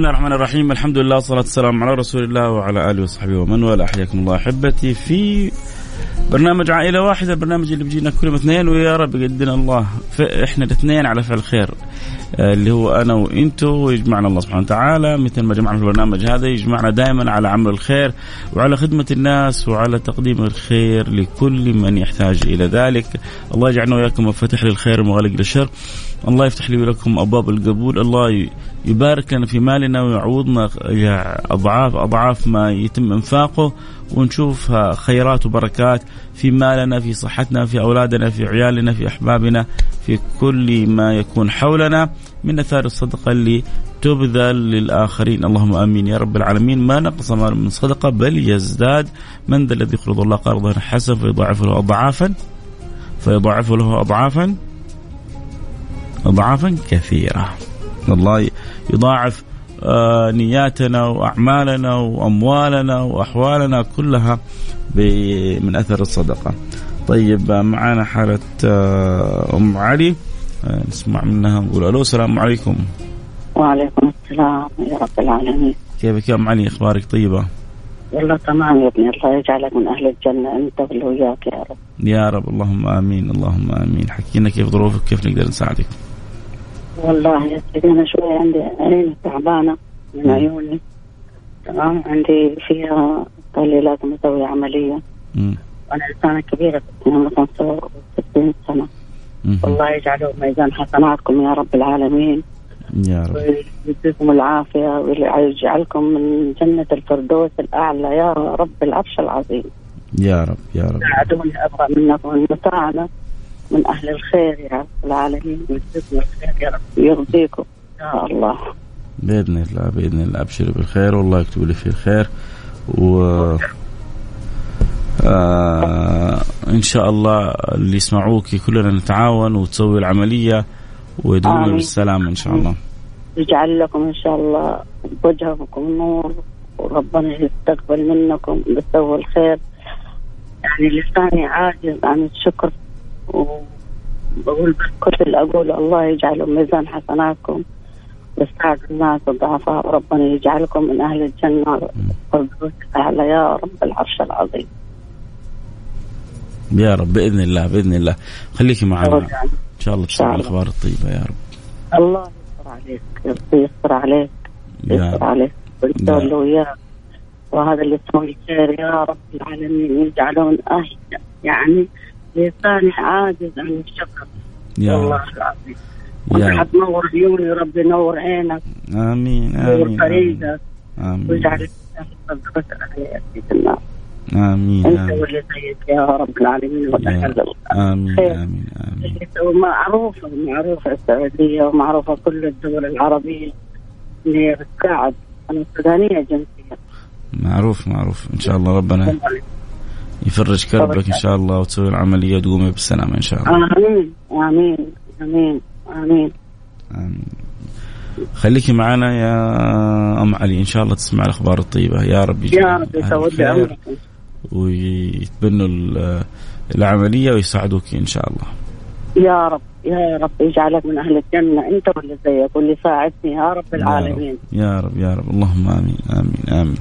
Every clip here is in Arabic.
الله الرحمن الرحيم. الحمد لله والصلاة والسلام على رسول الله وعلى آله وصحبه ومن والاه. حياكم الله أحبتي في برنامج عائلة واحدة البرنامج اللي بيجينا كل يوم اثنين. ويا رب يقدنا الله إحنا الاثنين على فعل خير. آه، اللي هو أنا وإنتو ويجمعنا الله سبحانه وتعالى. مثل ما جمعنا في البرنامج هذا يجمعنا دائما على عمل الخير وعلى خدمة الناس وعلى تقديم الخير لكل من يحتاج إلى ذلك. الله يجعلنا وياكم مفاتيح للخير ومغالق للشر. الله يفتح لي ولكم أبواب القبول. الله يبارك لنا في مالنا ويعوضنا اضعاف أضعاف ما يتم إنفاقه ونشوف خيرات وبركات في مالنا في صحتنا في أولادنا في عيالنا في أحبابنا في كل ما يكون حولنا. من أثار الصدقة اللي تبذل للآخرين. اللهم آمين يا رب العالمين. ما نقص مال من صدقة بل يزداد. من ذا الذي يقرض الله قرضا حسنا فيضاعفه له اضعافا فيضاعفه له أضعافا. اضعافا كثيرة الله يضاعف آه، نياتنا وأعمالنا وأموالنا وأحوالنا كلها من أثر الصدقة. طيب معنا حالة آه، أم علي آه، نسمع منها نقول ألو السلام عليكم. وعليكم السلام يا رب العالمين. كيفك يا أم علي أخبارك طيبة؟ والله تمام يا ابني الله يجعلك من أهل الجنة أنت وياك يا رب. يا رب اللهم آمين اللهم آمين حكينا كيف ظروفك كيف نقدر نساعدك؟ والله يا سيدي أنا شوي عندي عيني تعبانة من عيوني تمام؟ عندي فيها قال لي لازم أسوي عملية. مم. وأنا إنسانة كبيرة مثلا 65 سنة. مم. والله يجعله ميزان حسناتكم يا رب العالمين. يا رب. ويديكم العافية ويجعلكم من جنة الفردوس الأعلى يا رب العرش العظيم. يا رب يا رب. ساعدوني أبغى منكم المساعده من أهل الخير يا رب العالمين ويجزيكم الخير يا رب ويرضيكم يا الله. بإذن الله بإذن الله ابشر بالخير والله يكتب لي فيه الخير. و آه إن شاء الله اللي يسمعوك كلنا نتعاون وتسوي العملية ويدومنا آمين. بالسلامة إن شاء الله. يجعل لكم إن شاء الله وجهكم نور وربنا يستقبل منكم بسوي الخير. يعني لساني عاجز عن الشكر وبقول كل اقوله الله يجعله ميزان حسناتكم ويساعد الناس الضعفاء وربنا يجعلكم من أهل الجنة والفردوس الاعلى يا رب العرش العظيم. يا رب بإذن الله بإذن الله. خليكي معنا. إن شاء الله تسمع. الأخبار الطيبة يا رب. الله يستر عليك يستر عليك يستر عليك. يا اللي وياك. وهذا اللي يسوي الخير يا رب العالمين يجعلون أهل يعني لساني عاجز عن الشكر يا والله رب العظيم. يا رب حتنور عيوني ربي ينور عينك. آمين نور آمين. آمين. طريقك امين الناس. آمين أنت واللي زيك يا رب العالمين رب. آمين. آمين آمين. معروفة معروفة السعودية ومعروفة كل الدول العربية. اللي بتساعد سودانية جنسية معروف معروف. إن شاء الله ربنا يفرج كربك إن شاء الله وتسوي العملية وتقومي بالسلامة إن شاء الله. آمين آمين آمين آمين. خليكي معنا يا أم علي إن شاء الله تسمع الأخبار الطيبة. يا رب يا رب يسود ويتبنوا ال- العملية ويساعدوك إن شاء الله. يا رب يا رب يجعلك من أهل الجنة. أنت واللي زيك واللي ساعدني يا رب العالمين. يا رب يا رب. اللهم آمين آمين آمين.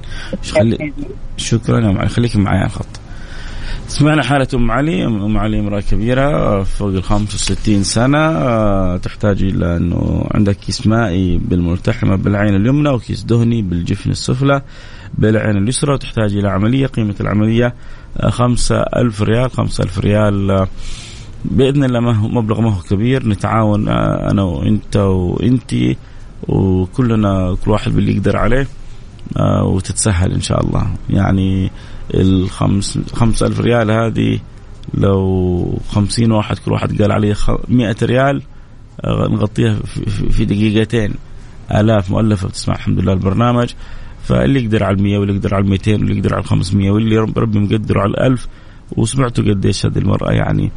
خلي شكرا يا أم علي. خليكي معي على الخط. سمعنا حالة أم علي. أم علي امرأة كبيرة فوق ال 65 سنة. آه، تحتاج إلى أنه عندك كيس مائي بالملتحمة بالعين اليمنى وكيس دهني بالجفن السفلى بالعين اليسرى. وتحتاج إلى عملية قيمة العملية آه، خمسة ألف ريال. خمسة ألف ريال آه، بإذن الله ما هو مبلغ ما هو كبير. نتعاون أنا وأنت وأنتي وكلنا كل واحد باللي يقدر عليه وتتسهل إن شاء الله. يعني الخمس خمس ألف ريال هذه لو خمسين واحد كل واحد قال عليه مئة ريال آه، نغطيها في دقيقتين. آلاف مؤلفة بتسمع الحمد لله البرنامج. فاللي يقدر على المية واللي يقدر على الميتين واللي يقدر على الخمسمية واللي ربي مقدره على الألف وسمعتوا قديش هذه المرأة يعني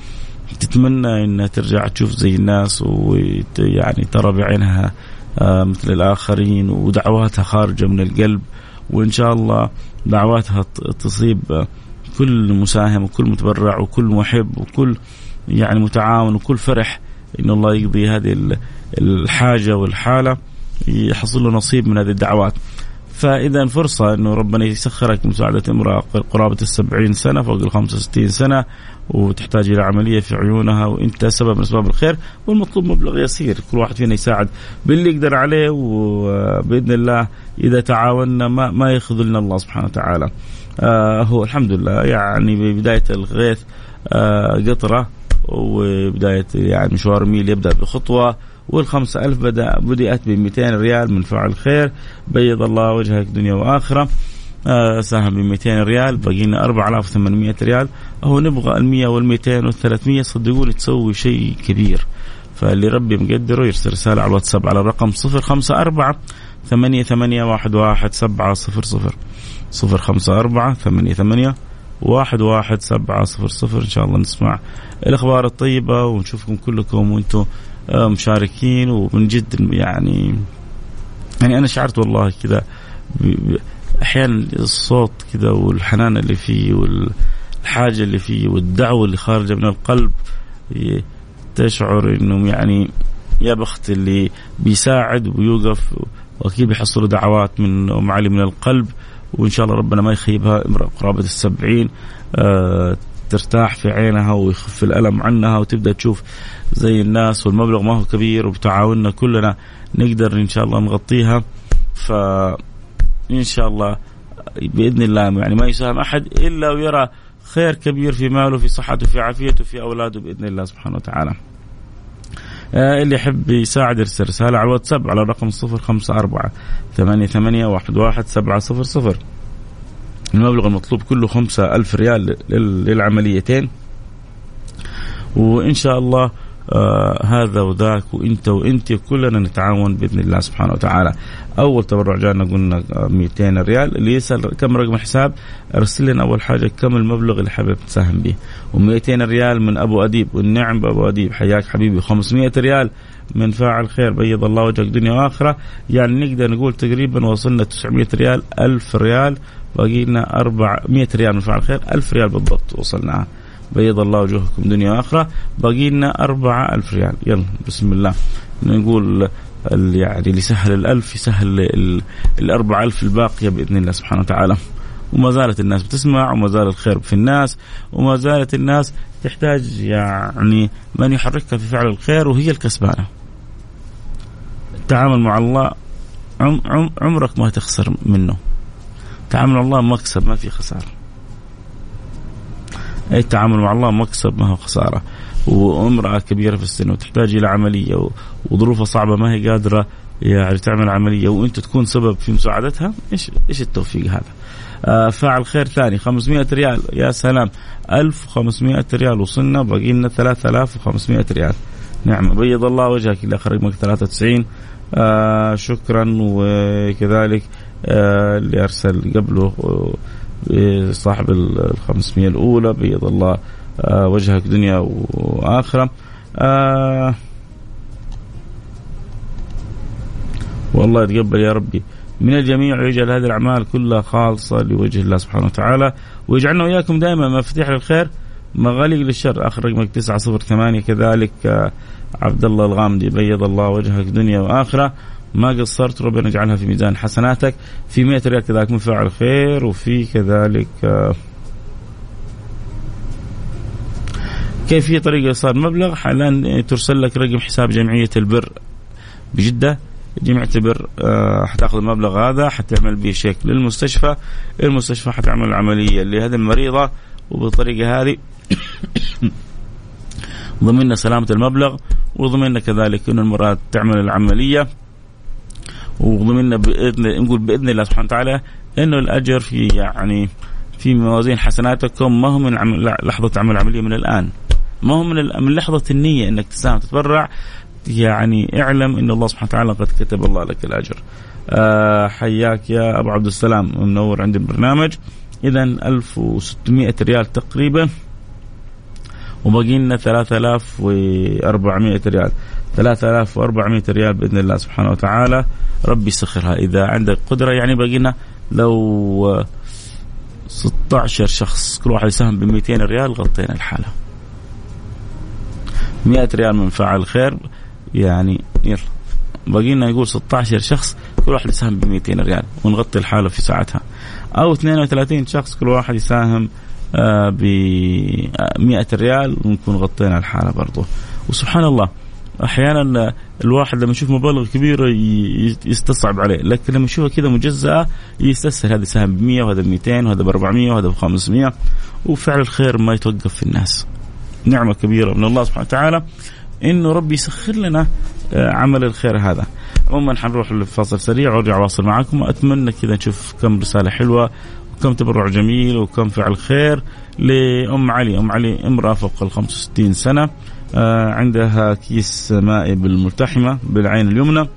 تتمنى إنها ترجع تشوف زي الناس ويعني ترى بعينها آه، مثل الآخرين ودعواتها خارجة من القلب. وإن شاء الله دعواتها تصيب كل مساهم وكل متبرع وكل محب وكل يعني متعاون وكل فرح إن الله يقضي هذه الحاجة والحالة يحصل له نصيب من هذه الدعوات. فإذا فرصة أنه ربنا يسخرك مساعده امرأة قرابة السبعين سنة فوق ال 65 سنة وتحتاج إلى عملية في عيونها وإنت سبب من أسباب الخير والمطلوب مبلغ يسير كل واحد فينا يساعد باللي يقدر عليه وبإذن الله إذا تعاوننا ما ما يخذلنا الله سبحانه وتعالى. آه هو الحمد لله يعني ببداية الغيث آه قطرة وبداية يعني مشوار ميل يبدأ بخطوة والخمسة ألف بدأ بدأت ب 200 ريال من فعل خير بيض الله وجهك دنيا وآخرة. آه ساهم ب 200 ريال باقي لنا 4800 ريال. هو نبغى ال 100 وال 200 وال 300 صدقوني تسوي شيء كبير. فاللي ربي مقدره يرسل رسالة على الواتساب على الرقم 054 ثمانية ثمانية واحد واحد سبعة صفر صفر. صفر خمسة أربعة ثمانية ثمانية واحد واحد سبعة صفر صفر. إن شاء الله نسمع الأخبار الطيبة ونشوفكم كلكم وأنتم مشاركين ومن جد يعني يعني أنا شعرت والله كذا أحيانا الصوت كذا والحنان اللي فيه والحاجة اللي فيه والدعوة اللي خارجة من القلب تشعر انه يعني يا بخت اللي بيساعد وبيوقف وأكيد بيحصلوا دعوات من ام علي من القلب وإن شاء الله ربنا ما يخيبها قرابة السبعين آه ترتاح في عينها ويخف الألم عنها وتبدأ تشوف زي الناس والمبلغ ما هو كبير وبتعاوننا كلنا نقدر إن شاء الله نغطيها ف إن شاء الله بإذن الله يعني ما يساهم أحد إلا ويرى خير كبير في ماله في صحته في عافيته في أولاده بإذن الله سبحانه وتعالى. آه اللي يحب يساعد يرسل رسالة على الواتساب على الرقم صفر خمسة أربعة ثمانية ثمانية واحد واحد سبعة صفر صفر المبلغ المطلوب كله خمسة ألف ريال للعمليتين. وإن شاء الله آه هذا وذاك وإنت وإنت كلنا نتعاون بإذن الله سبحانه وتعالى. أول تبرع جانا قلنا 200 ريال. اللي يسأل كم رقم الحساب ارسل لنا أول حاجة كم المبلغ اللي حابب تساهم به. و200 ريال من أبو أديب. والنعم بأبو أديب. حياك حبيبي. 500 ريال من فاعل خير. بيض الله وجهك دنيا وآخرة. يعني نقدر نقول تقريبا وصلنا 900 ريال 1000 ريال باقي لنا 400 ريال من فاعل خير 1000 ريال بالضبط وصلناها بيض الله وجوهكم دنيا وآخرة. باقي لنا 4000 ريال. يلا بسم الله. نقول يعني اللي سهل الألف يسهل ال 4000 الباقية بإذن الله سبحانه وتعالى. وما زالت الناس بتسمع وما زال الخير في الناس وما زالت الناس تحتاج يعني من يحركها في فعل الخير وهي الكسبانة. التعامل مع الله عم عم عمرك ما تخسر منه. تعامل الله مكسب ما في خسارة. أي التعامل مع الله مكسب ما هو خسارة. وأمرأة كبيرة في السن وتحتاج إلى عملية وظروفها صعبة ما هي قادرة يعني تعمل عملية وأنت تكون سبب في مساعدتها إيش إيش التوفيق هذا؟ آه فاعل خير ثاني 500 ريال. يا سلام 1500 ريال وصلنا باقي لنا 3500 ريال. نعم بيض الله وجهك إلى خرج رقمك 93 آه شكرا وكذلك اللي أرسل قبله آه، صاحب ال 500 الأولى بيض الله آه وجهك دنيا وآخرة. آه والله يتقبل يا ربي. من الجميع ويجعل هذه الأعمال كلها خالصة لوجه الله سبحانه وتعالى. ويجعلنا وإياكم دائما مفاتيح للخير. مغاليق للشر. آخر رقمك 908 كذلك. آه، عبد الله الغامدي بيض الله وجهك دنيا وآخرة. ما قصرت ربنا يجعلها في ميزان حسناتك. في 100 ريال كذلك من فاعل خير وفي كذلك آه كيفية طريقه ايصال المبلغ حاليا ترسل لك رقم حساب جمعية البر بجدة. جمعية البر آه، حتأخذ المبلغ هذا حتعمل به شيك للمستشفى. المستشفى حتعمل العملية لهذه المريضة. وبالطريقة هذه ضمننا سلامة المبلغ وضمننا كذلك أن المرأة تعمل العملية. وضمننا بإذن نقول بإذن الله سبحانه وتعالى أنه الأجر في يعني في موازين حسناتكم ما هو من لحظة عمل العملية من الآن. ما هو من, من لحظة النية أنك تساهم تتبرع يعني اعلم إن الله سبحانه وتعالى قد كتب الله لك الأجر. أه حياك يا أبو عبد السلام. منور عند البرنامج. اذا 1600 ريال تقريبا. وباقي لنا 3400 ريال. 3400 ريال بإذن الله سبحانه وتعالى. ربي يسخرها إذا عندك قدرة. يعني باقي لنا لو 16 شخص كل واحد يساهم ب 200 ريال غطينا الحالة. 100 ريال من فاعل خير يعني يلا. باقي لنا يقول 16 شخص كل واحد يساهم ب 200 ريال ونغطي الحالة في ساعتها. أو 32 شخص كل واحد يساهم آه، ب 100 ريال ونكون غطينا الحالة برضه وسبحان الله أحيانا الواحد لما يشوف مبالغ كبيرة يستصعب عليه لكن لما يشوفها كذا مجزأة يستسهل هذا سهم ب 100 وهذا ب 200 وهذا ب 400 وهذا ب 500 وفعل الخير ما يتوقف في الناس. نعمة كبيرة من الله سبحانه وتعالى إنه ربي يسخر لنا آه، عمل الخير هذا. عموما حنروح لفاصل سريع وارجع اواصل معكم واتمنى كذا نشوف كم رسالة حلوة وكم تبرع جميل وكم فعل خير لأم علي. أم علي امرأة فوق ال 65 سنة. آه، عندها كيس مائي بالملتحمة بالعين اليمنى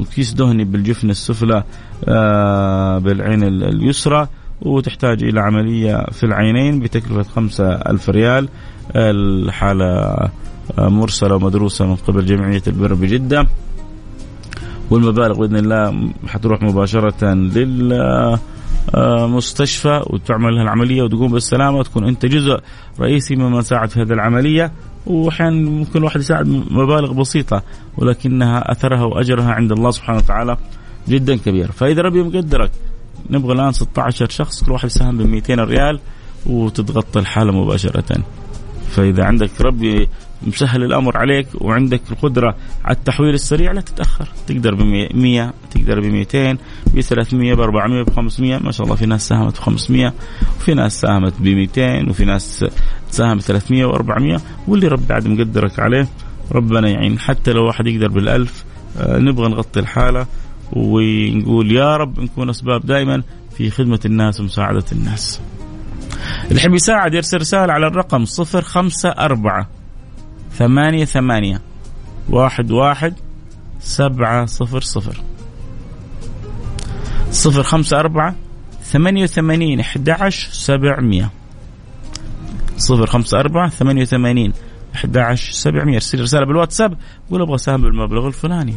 وكيس دهني بالجفن السفلى آه، بالعين اليسرى وتحتاج إلى عملية في العينين بتكلفة خمسة ألف ريال. الحالة مرسلة ومدروسة من قبل جمعية البر بجدة. والمبالغ بإذن الله حتروح مباشرة للمستشفى وتعمل العملية وتقوم بالسلامة وتكون أنت جزء رئيسي مما ساعد في هذه العملية. وأحيانا ممكن الواحد يساعد مبالغ بسيطة ولكنها أثرها وأجرها عند الله سبحانه وتعالى جدا كبير. فإذا ربي مقدرك نبغى الآن 16 شخص كل واحد يساهم ب 200 ريال وتتغطى الحالة مباشرة. فإذا عندك ربي مسهل الأمر عليك وعندك القدرة على التحويل السريع لا تتأخر. تقدر ب 100 تقدر ب 200 ب 300 ب 400 ب 500 ما شاء الله في ناس ساهمت ب 500 وفي ناس ساهمت ب 200 وفي ناس ساهمت 300 و400 واللي ربي عاد مقدرك عليه ربنا يعين. حتى لو واحد يقدر بالألف آه، نبغى نغطي الحالة ونقول يا رب نكون أسباب دائما في خدمة الناس ومساعدة الناس. اللي يحب يساعد يرسل رسالة على الرقم 054 ثمانية ثمانية. واحد واحد سبعة صفر صفر. صفر خمسة أربعة ثمانية وثمانين أحد عشر سبعمية. صفر خمسة أربعة ثمانية وثمانين أحد عشر سبعمية. ارسل رسالة بالواتساب. قول أبغى سهم بالمبلغ الفلاني.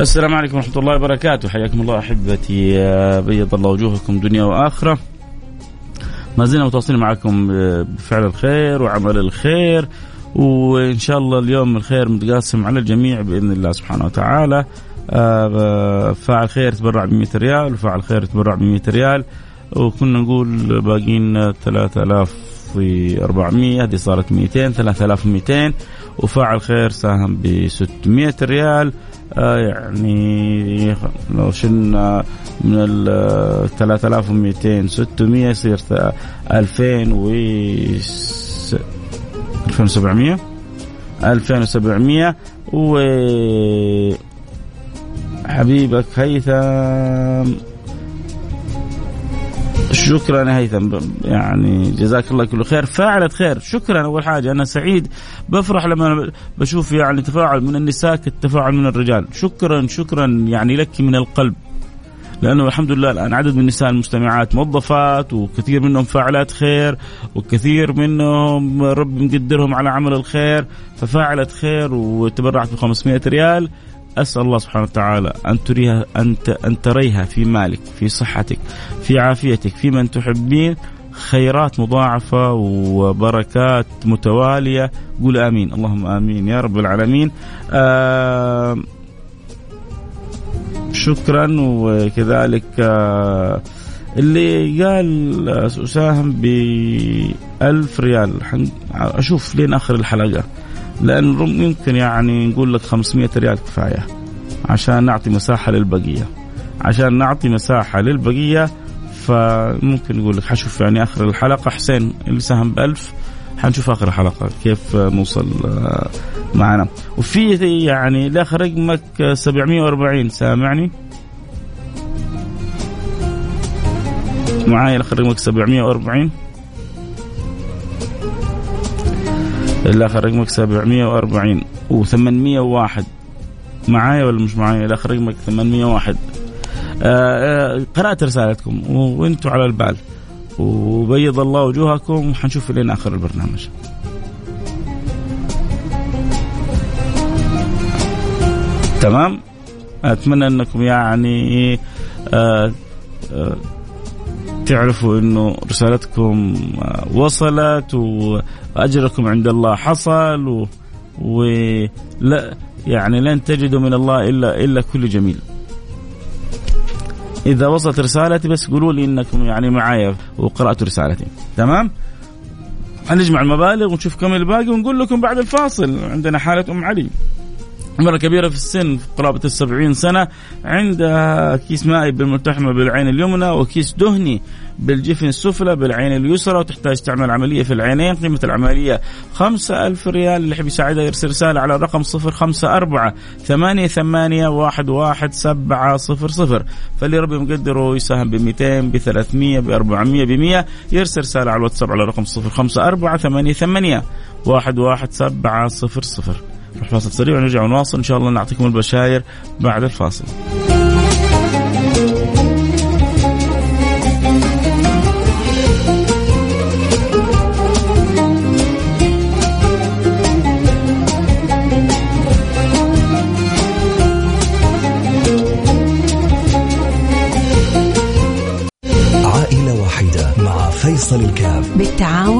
السلام عليكم ورحمة الله وبركاته. حياكم الله أحبتي بيض الله وجوهكم دنيا وآخرة. ما زلنا متواصلين معكم بفعل الخير وعمل الخير. وإن شاء الله اليوم الخير متقاسم على الجميع بإذن الله سبحانه وتعالى. آه، فاعل خير تبرع ب 100 ريال وفاعل خير تبرع ب 100 ريال. وكنا نقول باقيين 3400 هذه صارت 200 3200 وفاعل خير ساهم ب 600 ريال. آه يعني لو شلنا من ال 3200 600 يصير 2000 و 2700 2700 و حبيبك هيثم. شكرا يا هيثم يعني جزاك الله كل خير. فاعلة خير. شكرا أول حاجة. أنا سعيد. بفرح لما بشوف يعني تفاعل من النساء كالتفاعل من الرجال. شكرا شكرا يعني لك من القلب. لأنه الحمد لله الآن عدد من النساء المستمعات موظفات وكثير منهم فاعلات خير وكثير منهم رب مقدرهم على عمل الخير. ففاعلت خير وتبرعت ب 500 ريال. أسأل الله سبحانه وتعالى أن تريها انت أن تريها في مالك في صحتك في عافيتك في من تحبين. خيرات مضاعفة وبركات متوالية. قول آمين. اللهم آمين يا رب العالمين. آه شكرا وكذلك آه اللي قال ساهم ب 1000 ريال. أشوف لين آخر الحلقة. لأن يمكن يعني نقول لك 500 ريال كفاية عشان نعطي مساحة للبقية. عشان نعطي مساحة للبقية فممكن نقول لك حشوف يعني آخر الحلقة. حسين اللي ساهم ب 1000 حنشوف آخر الحلقة كيف نوصل آه، معنا. وفي يعني الآخر رقمك 740 سامعني؟ معايا الآخر رقمك 740 الآخر رقمك 740 و801 معايا ولا مش معايا؟ الآخر رقمك 801 آه آه قرأت رسالتكم وأنتم على البال. وبيض الله وجوهكم. وحنشوف لين آخر البرنامج. تمام؟ أتمنى أنكم يعني آه تعرفوا إنه رسالتكم آه، وصلت وأجركم عند الله حصل و, و لا يعني لن تجدوا من الله الا إلا كل جميل. إذا وصلت رسالتي بس قولوا لي إنكم يعني معايا وقرأتوا رسالتي. تمام؟ حنجمع المبالغ ونشوف كم الباقي ونقول لكم بعد الفاصل. عندنا حالة أم علي. مرة كبيرة في السن في قرابة السبعين سنة عندها كيس مائي بالملتحمة بالعين اليمنى وكيس دهني بالجفن السفلى بالعين اليسرى وتحتاج تعمل عملية في العينين. قيمة العملية خمسة ألف ريال اللي يحب يساعدها يرسل رسالة على الرقم صفر خمسة أربعة ثمانية ثمانية واحد واحد سبعة صفر صفر. فاللي ربي مقدره يساهم بميتين بثلاثمية بأربعمية بمية يرسل رسالة على الواتساب على الرقم صفر خمسة أربعة ثمانية ثمانية واحد واحد سبعة صفر صفر. نروح فاصل سريع ونرجع ونواصل. إن شاء الله نعطيكم البشاير بعد الفاصل. فيصل الكاف. بالتعاون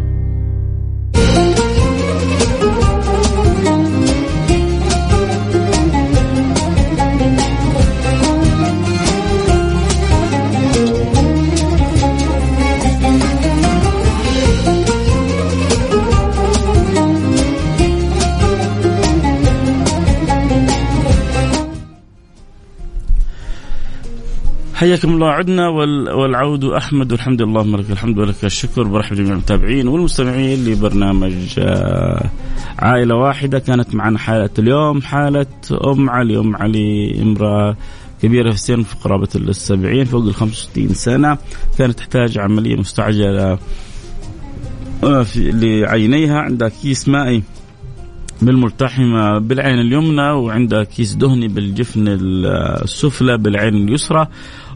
حياكم الله عدنا والعود أحمد والحمد لله لك الحمد ولك الشكر. برحب جميع المتابعين والمستمعين لبرنامج آه، عائلة واحدة. كانت معنا حالة اليوم حالة أم علي أم علي امرأة كبيرة في السن في قرابة السبعين فوق ال 65 سنة. كانت تحتاج عملية مستعجلة آه، لعينيها. عندها كيس مائي بالملتحمة بالعين اليمنى وعندها كيس دهني بالجفن السفلى بالعين اليسرى.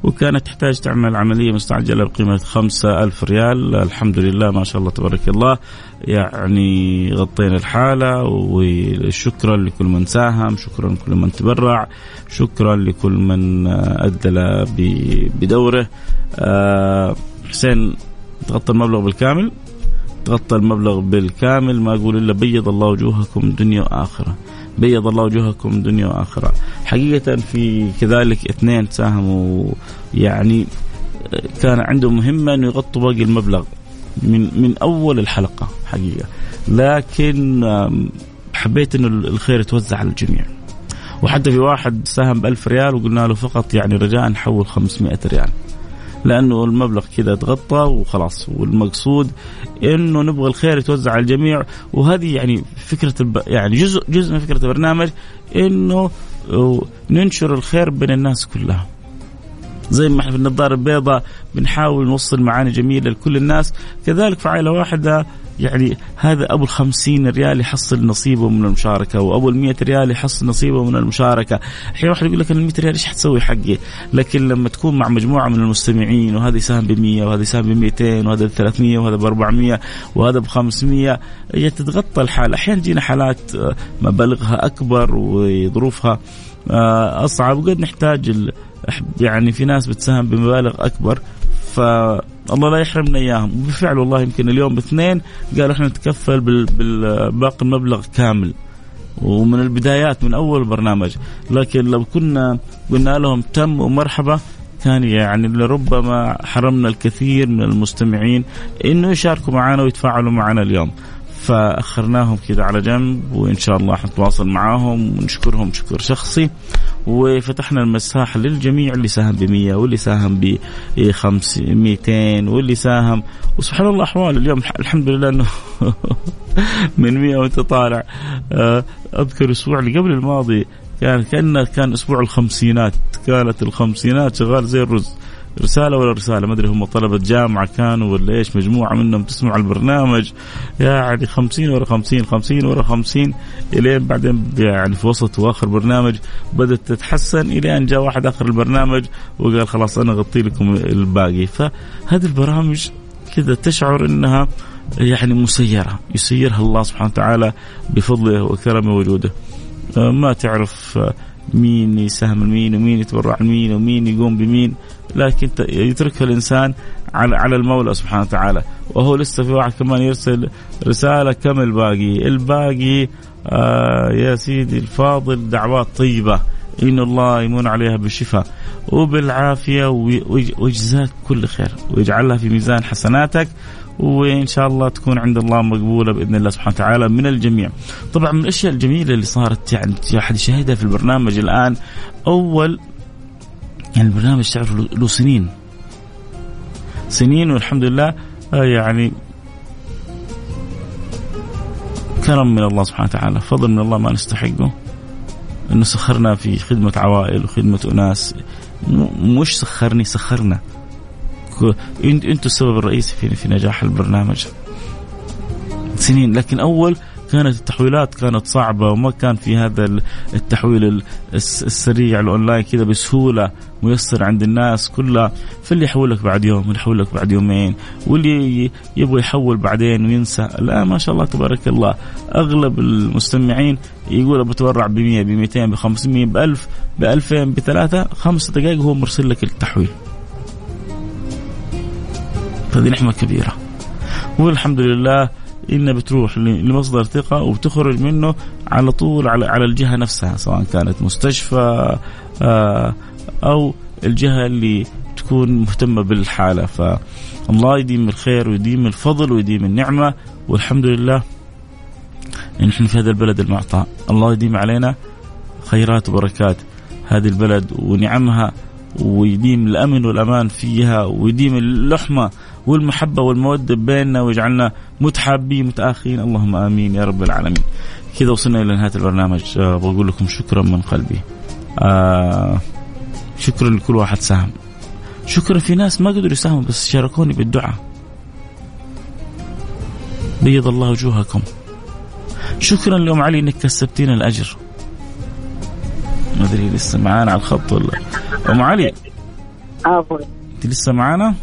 وكانت تحتاج تعمل عملية مستعجلة بقيمة خمسة ألف ريال. الحمد لله ما شاء الله تبارك الله. يعني غطينا الحالة وشكرا لكل من ساهم شكرا لكل من تبرع شكرا لكل من أدلى بدوره. آه، حسين تغطى المبلغ بالكامل؟ تغطى المبلغ بالكامل ما أقول إلا بيض الله وجوهكم دنيا وآخرة بيض الله وجوهكم دنيا وآخرة. حقيقة في كذلك اثنين ساهموا يعني كان عندهم مهمة إنه يغطوا باقي المبلغ من من أول الحلقة حقيقة لكن حبيت إنه الخير يتوزع على الجميع. وحتى في واحد ساهم ب 1000 ريال وقلنا له فقط يعني رجاء نحول 500 ريال. لأنه المبلغ كذا تغطى وخلاص. والمقصود إنه نبغى الخير يتوزع على الجميع. وهذه يعني فكرة الب... يعني جزء جزء من فكرة البرنامج إنه ننشر الخير بين الناس كلها. زي ما إحنا في النظارة البيضاء بنحاول نوصل معاني جميلة لكل الناس. كذلك في عائلة واحدة يعني هذا أبو الخمسين ريال يحصل نصيبه من المشاركة وأبو المية ريال يحصل نصيبه من المشاركة. أحيانا واحد يقول لك ال ريال إيش حتسوي حقي؟ لكن لما تكون مع مجموعة من المستمعين وهذا يساهم ب 100 وهذا يساهم ب 200 وهذا ب 300 وهذا ب 400 وهذا ب 500 هي تتغطى الحال. أحيانا تجينا حالات آه، مبالغها أكبر وظروفها آه، أصعب وقد نحتاج يعني في ناس بتساهم بمبالغ أكبر. فالله لا يحرمنا إياهم. وبالفعل والله يمكن اليوم باثنين قالوا إحنا نتكفل بالباقي المبلغ كامل. ومن البدايات من أول برنامج. لكن لو كنا قلنا لهم تم ومرحبا كان يعني لربما حرمنا الكثير من المستمعين إنه يشاركوا معنا ويتفاعلوا معنا اليوم. فأخرناهم كذا على جنب وإن شاء الله حنتواصل معاهم ونشكرهم شكر شخصي. وفتحنا المساحه للجميع اللي ساهم ب 100 واللي ساهم ب 200 واللي ساهم وسبحان الله أحوال. اليوم الحمد لله إنه من 100 وأنت طالع. آه، أذكر الأسبوع اللي قبل الماضي كان كأنه كان أسبوع الخمسينات كانت الخمسينات شغال زي الرز. رسالة ولا رسالة؟ ما أدري هم طلبة جامعة كانوا ولا إيش؟ مجموعة منهم تسمع البرنامج. يعني 50 ورا 50 50 ورا 50 إلين بعدين يعني في وسط وآخر برنامج بدأت تتحسن إلى ان جاء واحد آخر البرنامج وقال خلاص أنا أغطي لكم الباقي. فهذه البرامج كذا تشعر إنها يعني مسيرة يسيرها الله سبحانه وتعالى بفضله وكرمه وجوده. ما تعرف مين يساهم لمين ومين يتبرع لمين ومين يقوم بمين لكن يتركها الإنسان على على المولى سبحانه وتعالى. وهو لسه في واحد كمان يرسل رسالة كم الباقي؟ الباقي آه يا سيدي الفاضل دعوات طيبة. إن الله يمن عليها بالشفاء. وبالعافية ويجزاك كل خير. ويجعلها في ميزان حسناتك. وإن شاء الله تكون عند الله مقبولة بإذن الله سبحانه وتعالى من الجميع. طبعا من الأشياء الجميلة اللي صارت يعني احد يشاهدها في البرنامج الآن أول يعني البرنامج تعرف له سنين. سنين والحمد لله آه، يعني كرم من الله سبحانه وتعالى فضل من الله ما نستحقه. إنه سخرنا في خدمة عوائل وخدمة أناس. مش سخرني سخرنا. أنتم السبب الرئيسي في في نجاح البرنامج. سنين. لكن أول كانت التحويلات كانت صعبة وما كان في هذا التحويل السريع الأونلاين كذا بسهولة ميسر عند الناس كلها. فاللي يحول لك بعد يوم واللي يحول لك بعد يومين واللي يبغى يحول بعدين وينسى. لا ما شاء الله تبارك الله أغلب المستمعين يقول بتورع ب 100 ب 200 ب 500 ب 1000 ب 2000 بثلاثة خمس دقائق هو مرسل لك التحويل. هذه نعمة كبيرة. والحمد لله إنها بتروح لمصدر ثقة وبتخرج منه على طول على على الجهة نفسها سواء كانت مستشفى آه، أو الجهة اللي تكون مهتمة بالحالة. فالله يديم الخير ويديم الفضل ويديم النعمة والحمد لله إن إحنا في هذا البلد المعطاء الله يديم علينا خيرات وبركات هذه البلد ونعمها ويديم الأمن والأمان فيها ويديم اللحمة والمحبة والمودة بيننا ويجعلنا متحابين متاخين اللهم آمين يا رب العالمين. كذا وصلنا إلى نهاية البرنامج أه بقول لكم شكرا من قلبي. آه شكرا لكل واحد ساهم. شكرا في ناس ما قدروا يساهموا بس شاركوني بالدعاء. بيض الله وجوهكم. شكرا لأم علي إنك كسبتينا الأجر. ما أدري لسه معانا على الخط ولا أم علي أنت لسه معانا؟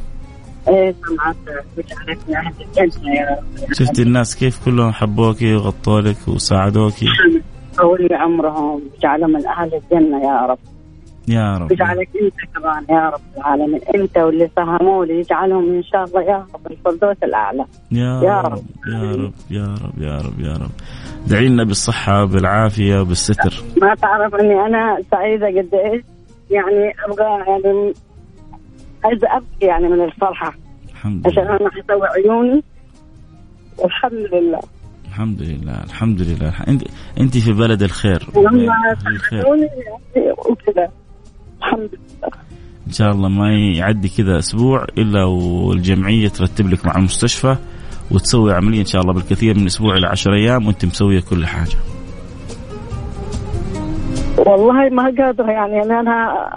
شفتي الناس كيف كلهم حبوكي وغطوا لك وساعدوكي طول عمرهم جعلهم من أهل الجنة يا رب. يا رب. يجعلك أنت كمان يا رب العالمين. أنت واللي ساهموا لي يجعلهم إن شاء الله يا رب الفردوس الأعلى. يا, يا رب, رب. يا رب يا رب يا رب يا رب. ادعي لنا بالصحة بالعافية بالستر ما تعرف إني أنا سعيدة قد إيش؟ يعني أبغى يعني عايزة أبكي يعني من الفرحة. الحمد لله. عشان أنا حسوي عيوني. والحمد لله. الحمد لله الحمد لله. انت أنت في بلد الخير. الخير. وكذا الحمد لله. إن شاء الله ما يعدي كذا أسبوع إلا والجمعية ترتب لك مع المستشفى وتسوي عملية إن شاء الله بالكثير من أسبوع إلى 10 أيام وأنت مسوية كل حاجة. والله ما قادرة يعني أنا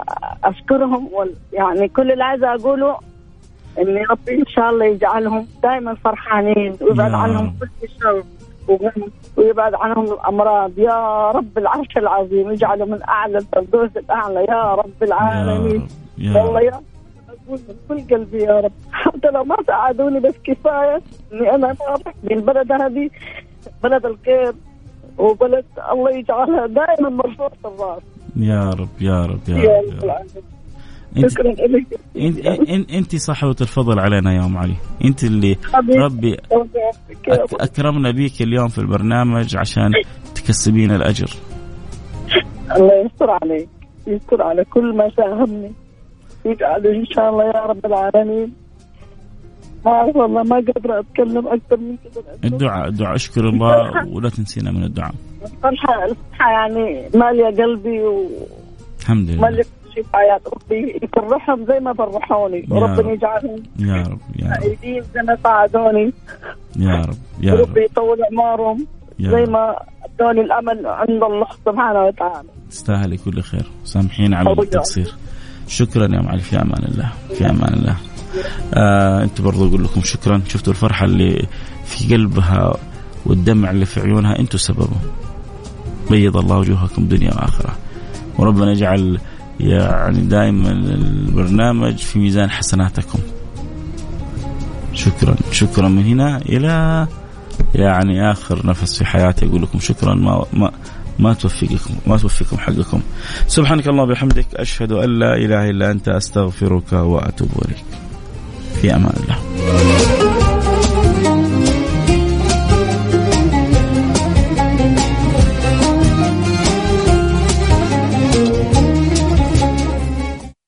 أشكرهم يعني كل اللي عايزة أقوله إن ربي إن شاء الله يجعلهم دائما فرحانين ويبعد عنهم كل شر ويبعد عنهم الأمراض. يا رب العرش العظيم يجعله من أعلى الفردوس الأعلى. يا رب العالمين. يا والله يا أقول من كل قلبي يا رب. حتى لو ما ساعدوني بس كفاية إني أنا فرح بالبلد هذه بلد الخير. وبلد الله يجعلها دائما مرفوعة الرأس. يا رب يا رب يا يا رب, انت شكرا لك انت انت, أنت صاحبة الفضل علينا يا أم علي. أنت اللي. ربي أكرمنا بيك اليوم في البرنامج عشان تكسبين الأجر. الله يستر عليك يستر على كل ما ساهمني يجعله إن شاء الله يا رب العالمين. ما اعرف والله ما قادرة أتكلم أكثر من كذا. الدعاء الدعاء. أشكر الله ولا تنسينا من الدعاء. الفرحة الفرحة يعني مالية قلبي الحمد لله. شيء في حياة ربي. يفرحهم زي ما فرحوني. وربنا رب. يجعلهم يا رب يا رب. سعيدين زي ما ساعدوني. يا رب يا رب. وربي يطول أعمارهم زي ما أدوني الأمل عند الله سبحانه وتعالى. تستاهلي كل خير. سامحين على التقصير. شكرا يا معلي في أمان الله. في أمان الله. آه أنت برضو أقول لكم شكرا. شفتوا الفرحة اللي في قلبها والدمع اللي في عيونها؟ أنتم سببه بيض الله وجوهكم دنيا وآخرة. وربنا يجعل يعني دائما البرنامج في ميزان حسناتكم. شكرا. شكرا من هنا إلى يعني آخر نفس في حياتي. أقول لكم شكرا. ما ما ما توفقكم ما توفقكم حقكم. سبحانك اللهم وبحمدك أشهد أن لا إله إلا أنت أستغفرك وأتوب إليك. في أمان الله.